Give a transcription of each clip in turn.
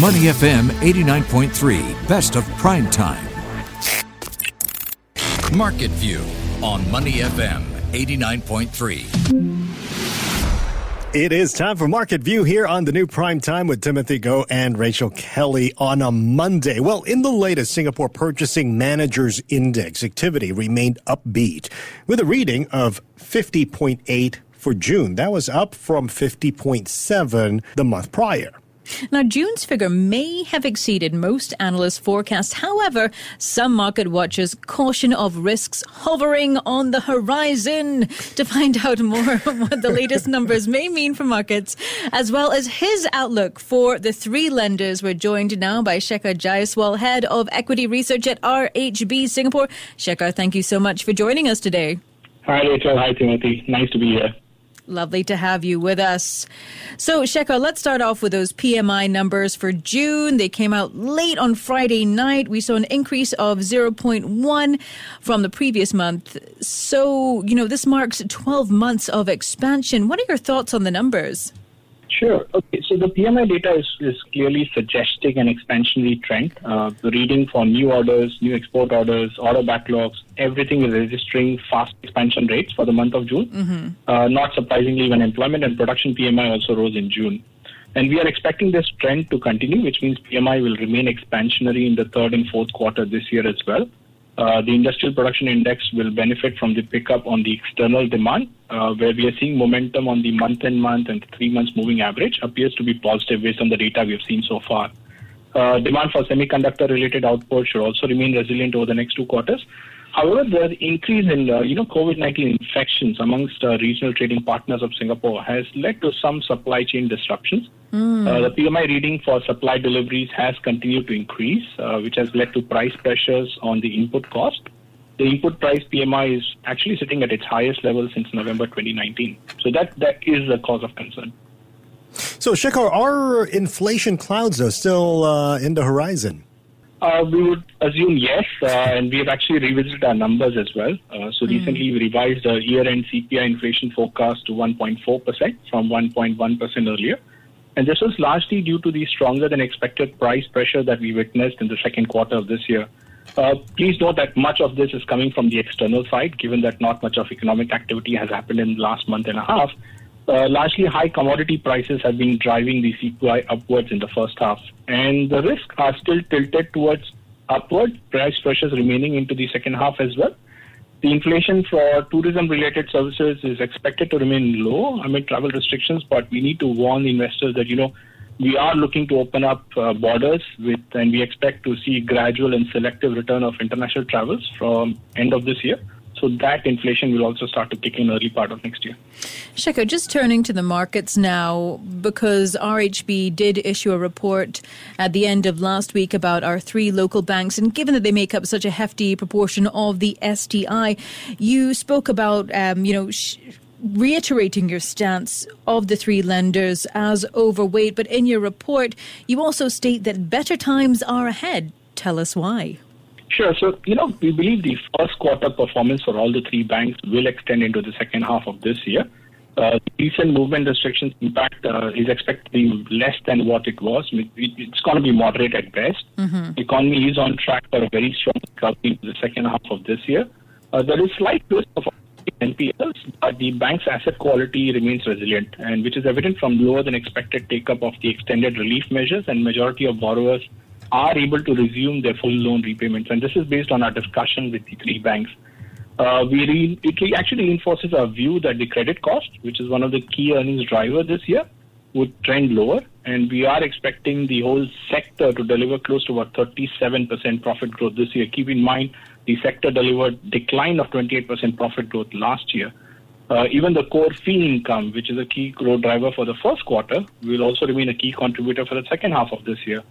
Money FM 89.3, best of prime time. Market View on Money FM 89.3. It is time for Market View here on the new prime time with Timothy Go and Rachel Kelly on a Monday. Well, in the latest Singapore Purchasing Managers Index, activity remained upbeat with a reading of 50.8 for June. That was up from 50.7 the month prior. Now, June's figure may have exceeded most analysts' forecasts. However, some market watchers caution of risks hovering on the horizon. To find out more what the latest numbers may mean for markets, as well as his outlook for the three lenders, we're joined now by Shekhar Jaiswal, Head of Equity Research at RHB Singapore. Shekhar, thank you so much for joining us today. Hi, Rachel. Hi, Timothy. Nice to be here. Lovely to have you with us. So, Shekhar, let's start off with those PMI numbers for June. They came out late on Friday night. We saw an increase of 0.1 from the previous month. So, you know, this marks 12 months of expansion. What are your thoughts on the numbers? Sure. Okay. So the PMI data is, is clearly suggesting an expansionary trend. Uh, the reading for new orders, new export orders, order backlogs, everything is registering fast expansion rates for the month of June. Mm-hmm. Uh, not surprisingly, when employment and production PMI also rose in June. And we are expecting this trend to continue, which means PMI will remain expansionary in the third and fourth quarter this year as well. Uh, the industrial production index will benefit from the pickup on the external demand, uh, where we are seeing momentum on the month and month and three months moving average appears to be positive based on the data we have seen so far. Uh, demand for semiconductor related output should also remain resilient over the next two quarters. However, the increase in uh, you know COVID-19 infections amongst uh, regional trading partners of Singapore has led to some supply chain disruptions. Mm. Uh, the PMI reading for supply deliveries has continued to increase, uh, which has led to price pressures on the input cost. The input price PMI is actually sitting at its highest level since November 2019. So that that is a cause of concern. So, Shekhar, are inflation clouds though still uh, in the horizon? Uh, we would assume yes, uh, and we have actually revisited our numbers as well. Uh, so mm. recently, we revised the year-end CPI inflation forecast to 1.4% from 1.1% earlier. And this was largely due to the stronger than expected price pressure that we witnessed in the second quarter of this year. Uh, please note that much of this is coming from the external side, given that not much of economic activity has happened in the last month and a half. Uh, largely high commodity prices have been driving the CPI upwards in the first half, and the risks are still tilted towards upward price pressures remaining into the second half as well. The inflation for tourism-related services is expected to remain low amid travel restrictions, but we need to warn investors that you know we are looking to open up uh, borders with, and we expect to see gradual and selective return of international travels from end of this year. So that inflation will also start to kick in early part of next year. Shekhar, just turning to the markets now, because RHB did issue a report at the end of last week about our three local banks, and given that they make up such a hefty proportion of the STI, you spoke about, um, you know, sh- reiterating your stance of the three lenders as overweight, but in your report, you also state that better times are ahead. Tell us why. Sure. So, you know, we believe the first quarter performance for all the three banks will extend into the second half of this year. Uh, recent movement restrictions impact uh, is expected to be less than what it was. It's going to be moderate at best. Mm-hmm. The economy is on track for a very strong recovery in the second half of this year. Uh, there is slight risk of NPLs, but the bank's asset quality remains resilient, and which is evident from lower than expected take up of the extended relief measures, and majority of borrowers are able to resume their full loan repayments. And this is based on our discussion with the three banks. Uh, we re- it actually reinforces our view that the credit cost, which is one of the key earnings driver this year, would trend lower, and we are expecting the whole sector to deliver close to about 37% profit growth this year. Keep in mind, the sector delivered decline of 28% profit growth last year. Uh, even the core fee income, which is a key growth driver for the first quarter, will also remain a key contributor for the second half of this year.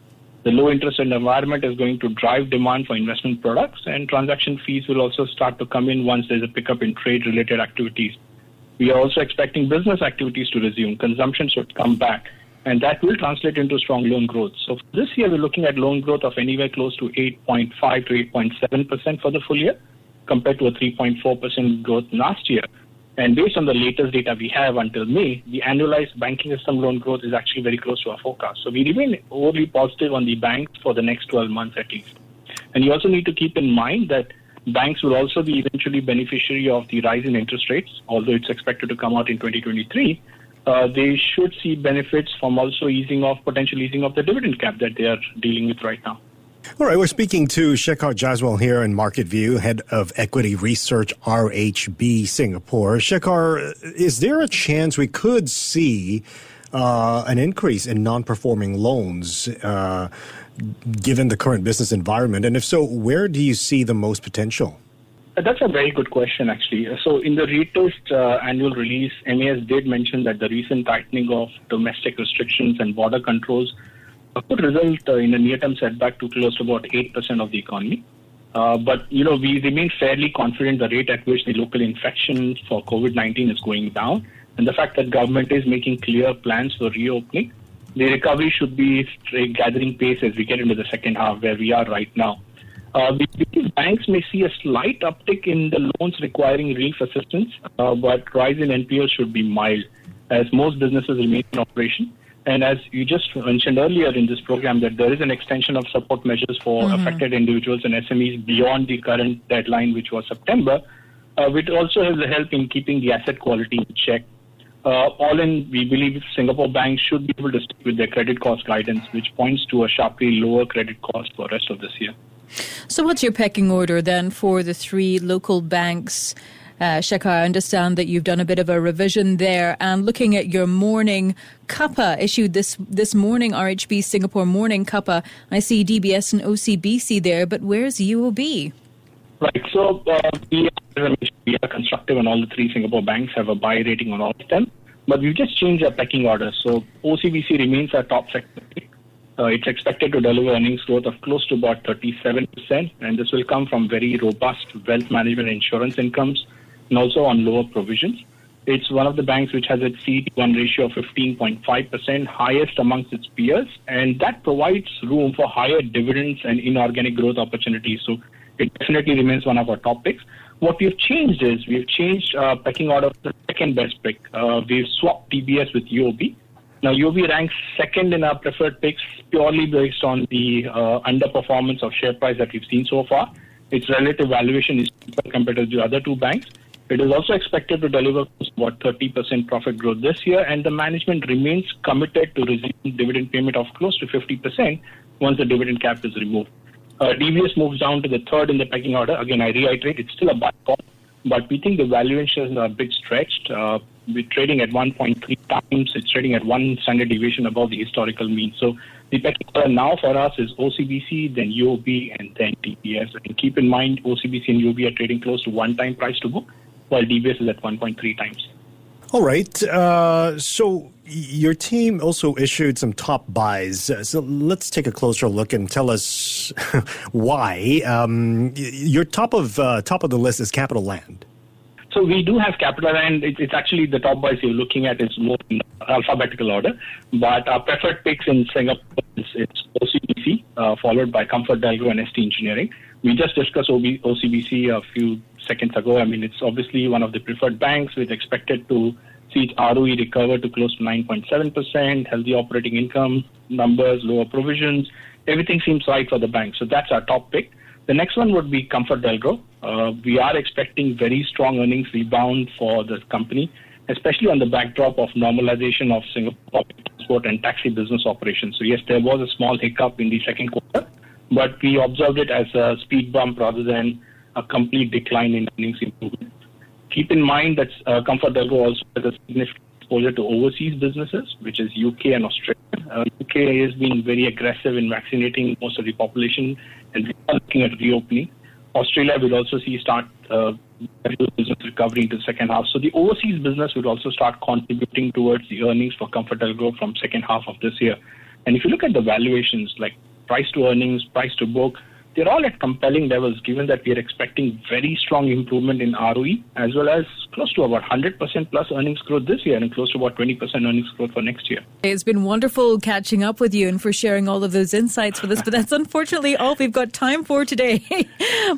The low interest rate environment is going to drive demand for investment products, and transaction fees will also start to come in once there's a pickup in trade related activities. We are also expecting business activities to resume. Consumption should come back, and that will translate into strong loan growth. So this year, we're looking at loan growth of anywhere close to 8.5 to 8.7% for the full year, compared to a 3.4% growth last year. And based on the latest data we have until May, the annualized banking system loan growth is actually very close to our forecast. So we remain overly positive on the banks for the next 12 months at least. And you also need to keep in mind that banks will also be eventually beneficiary of the rise in interest rates, although it's expected to come out in 2023. Uh, they should see benefits from also easing off, potential easing of the dividend cap that they are dealing with right now. All right, we're speaking to Shekhar Jaiswal here in Market View, head of equity research, RHB Singapore. Shekhar, is there a chance we could see uh, an increase in non-performing loans uh, given the current business environment? And if so, where do you see the most potential? That's a very good question, actually. So, in the latest uh, annual release, MAS did mention that the recent tightening of domestic restrictions and border controls could result uh, in a near-term setback to close to about 8% of the economy. Uh, but, you know, we remain fairly confident the rate at which the local infection for COVID-19 is going down and the fact that government is making clear plans for reopening, the recovery should be gathering pace as we get into the second half where we are right now. Uh, we believe banks may see a slight uptick in the loans requiring relief assistance, uh, but rise in NPL should be mild as most businesses remain in operation. And as you just mentioned earlier in this program, that there is an extension of support measures for mm-hmm. affected individuals and SMEs beyond the current deadline, which was September, uh, which also has a help in keeping the asset quality in check. Uh, all in, we believe Singapore banks should be able to stick with their credit cost guidance, which points to a sharply lower credit cost for the rest of this year. So, what's your pecking order then for the three local banks? Uh, I understand that you've done a bit of a revision there. And looking at your morning CUPPA issued this this morning, RHB Singapore morning CUPPA, I see DBS and OCBC there, but where's UOB? Right. So uh, we, are, constructive on all the three Singapore banks, have a buy rating on all of them. But we've just changed our pecking order. So OCBC remains our top sector. Uh, it's expected to deliver earnings growth of close to about 37%, and this will come from very robust wealth management insurance incomes, and also on lower provisions. It's one of the banks which has a CET1 ratio of 15.5%, highest amongst its peers, and that provides room for higher dividends and inorganic growth opportunities. So it definitely remains one of our top picks. What we've changed is we've changed uh, pecking order of the second best pick. Uh, we've swapped DBS with UOB. Now, UOB ranks second in our preferred picks purely based on the uh, underperformance of share price that we've seen so far. Its relative valuation is compared to the other two banks. It is also expected to deliver about 30% profit growth this year, and the management remains committed to resume dividend payment of close to 50% once the dividend cap is removed. Uh, DBS moves down to the third in the pecking order. Again, I reiterate, it's still a buy call, but we think the valuations are a bit stretched. Uh, we're trading at 1.3 times. It's trading at one standard deviation above the historical mean. So the pecking order now for us is OCBC, then UOB, and then DBS. And keep in mind, OCBC and UOB are trading close to one time price to book while DBS is at 1.3 times. All right. Uh, so your team also issued some top buys. Uh, so let's take a closer look and tell us why. Um, your top of uh, top of the list is CapitaLand. So we do have CapitaLand. It's actually the top buys you're looking at is more in alphabetical order, but our preferred picks in Singapore is it's OCBC, uh, followed by Comfort ComfortDelGro and ST Engineering. We just discussed OB, OCBC a few seconds ago. I mean, it's obviously one of the preferred banks, which expected to see its ROE recover to close to 9.7%, healthy operating income numbers, lower provisions. Everything seems right for the bank. So that's our top pick. The next one would be ComfortDelGro. Uh, we are expecting very strong earnings rebound for the company, especially on the backdrop of normalization of Singapore transport and taxi business operations. So yes, there was a small hiccup in the second quarter, but we observed it as a speed bump rather than a complete decline in earnings improvement. Keep in mind that uh, ComfortDelGro also has a significant exposure to overseas businesses, which is UK and Australia. Uh, UK has been very aggressive in vaccinating most of the population, and are looking at reopening. Australia will also see start uh, business recovery into the second half. So the overseas business will also start contributing towards the earnings for ComfortDelGro from second half of this year. And if you look at the valuations, like price to earnings, price to book, they're all at compelling levels given that we are expecting very strong improvement in ROE as well as close to about 100% plus earnings growth this year and close to about 20% earnings growth for next year. It's been wonderful catching up with you and for sharing all of those insights with us, but that's unfortunately all we've got time for today.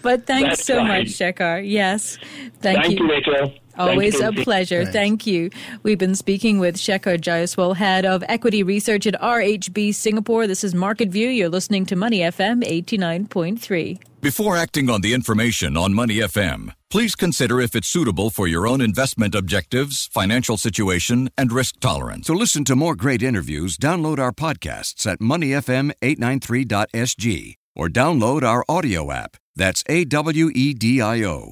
but thanks that's so right. much, Shekhar. Yes. Thank, Thank you. you, Rachel. Always a pleasure. Thanks. Thank you. We've been speaking with Shekhar Jaiswal, head of equity research at RHB Singapore. This is Market View. You're listening to Money FM 89.3. Before acting on the information on Money FM, please consider if it's suitable for your own investment objectives, financial situation, and risk tolerance. To listen to more great interviews, download our podcasts at moneyfm893.sg or download our audio app. That's A W E D I O.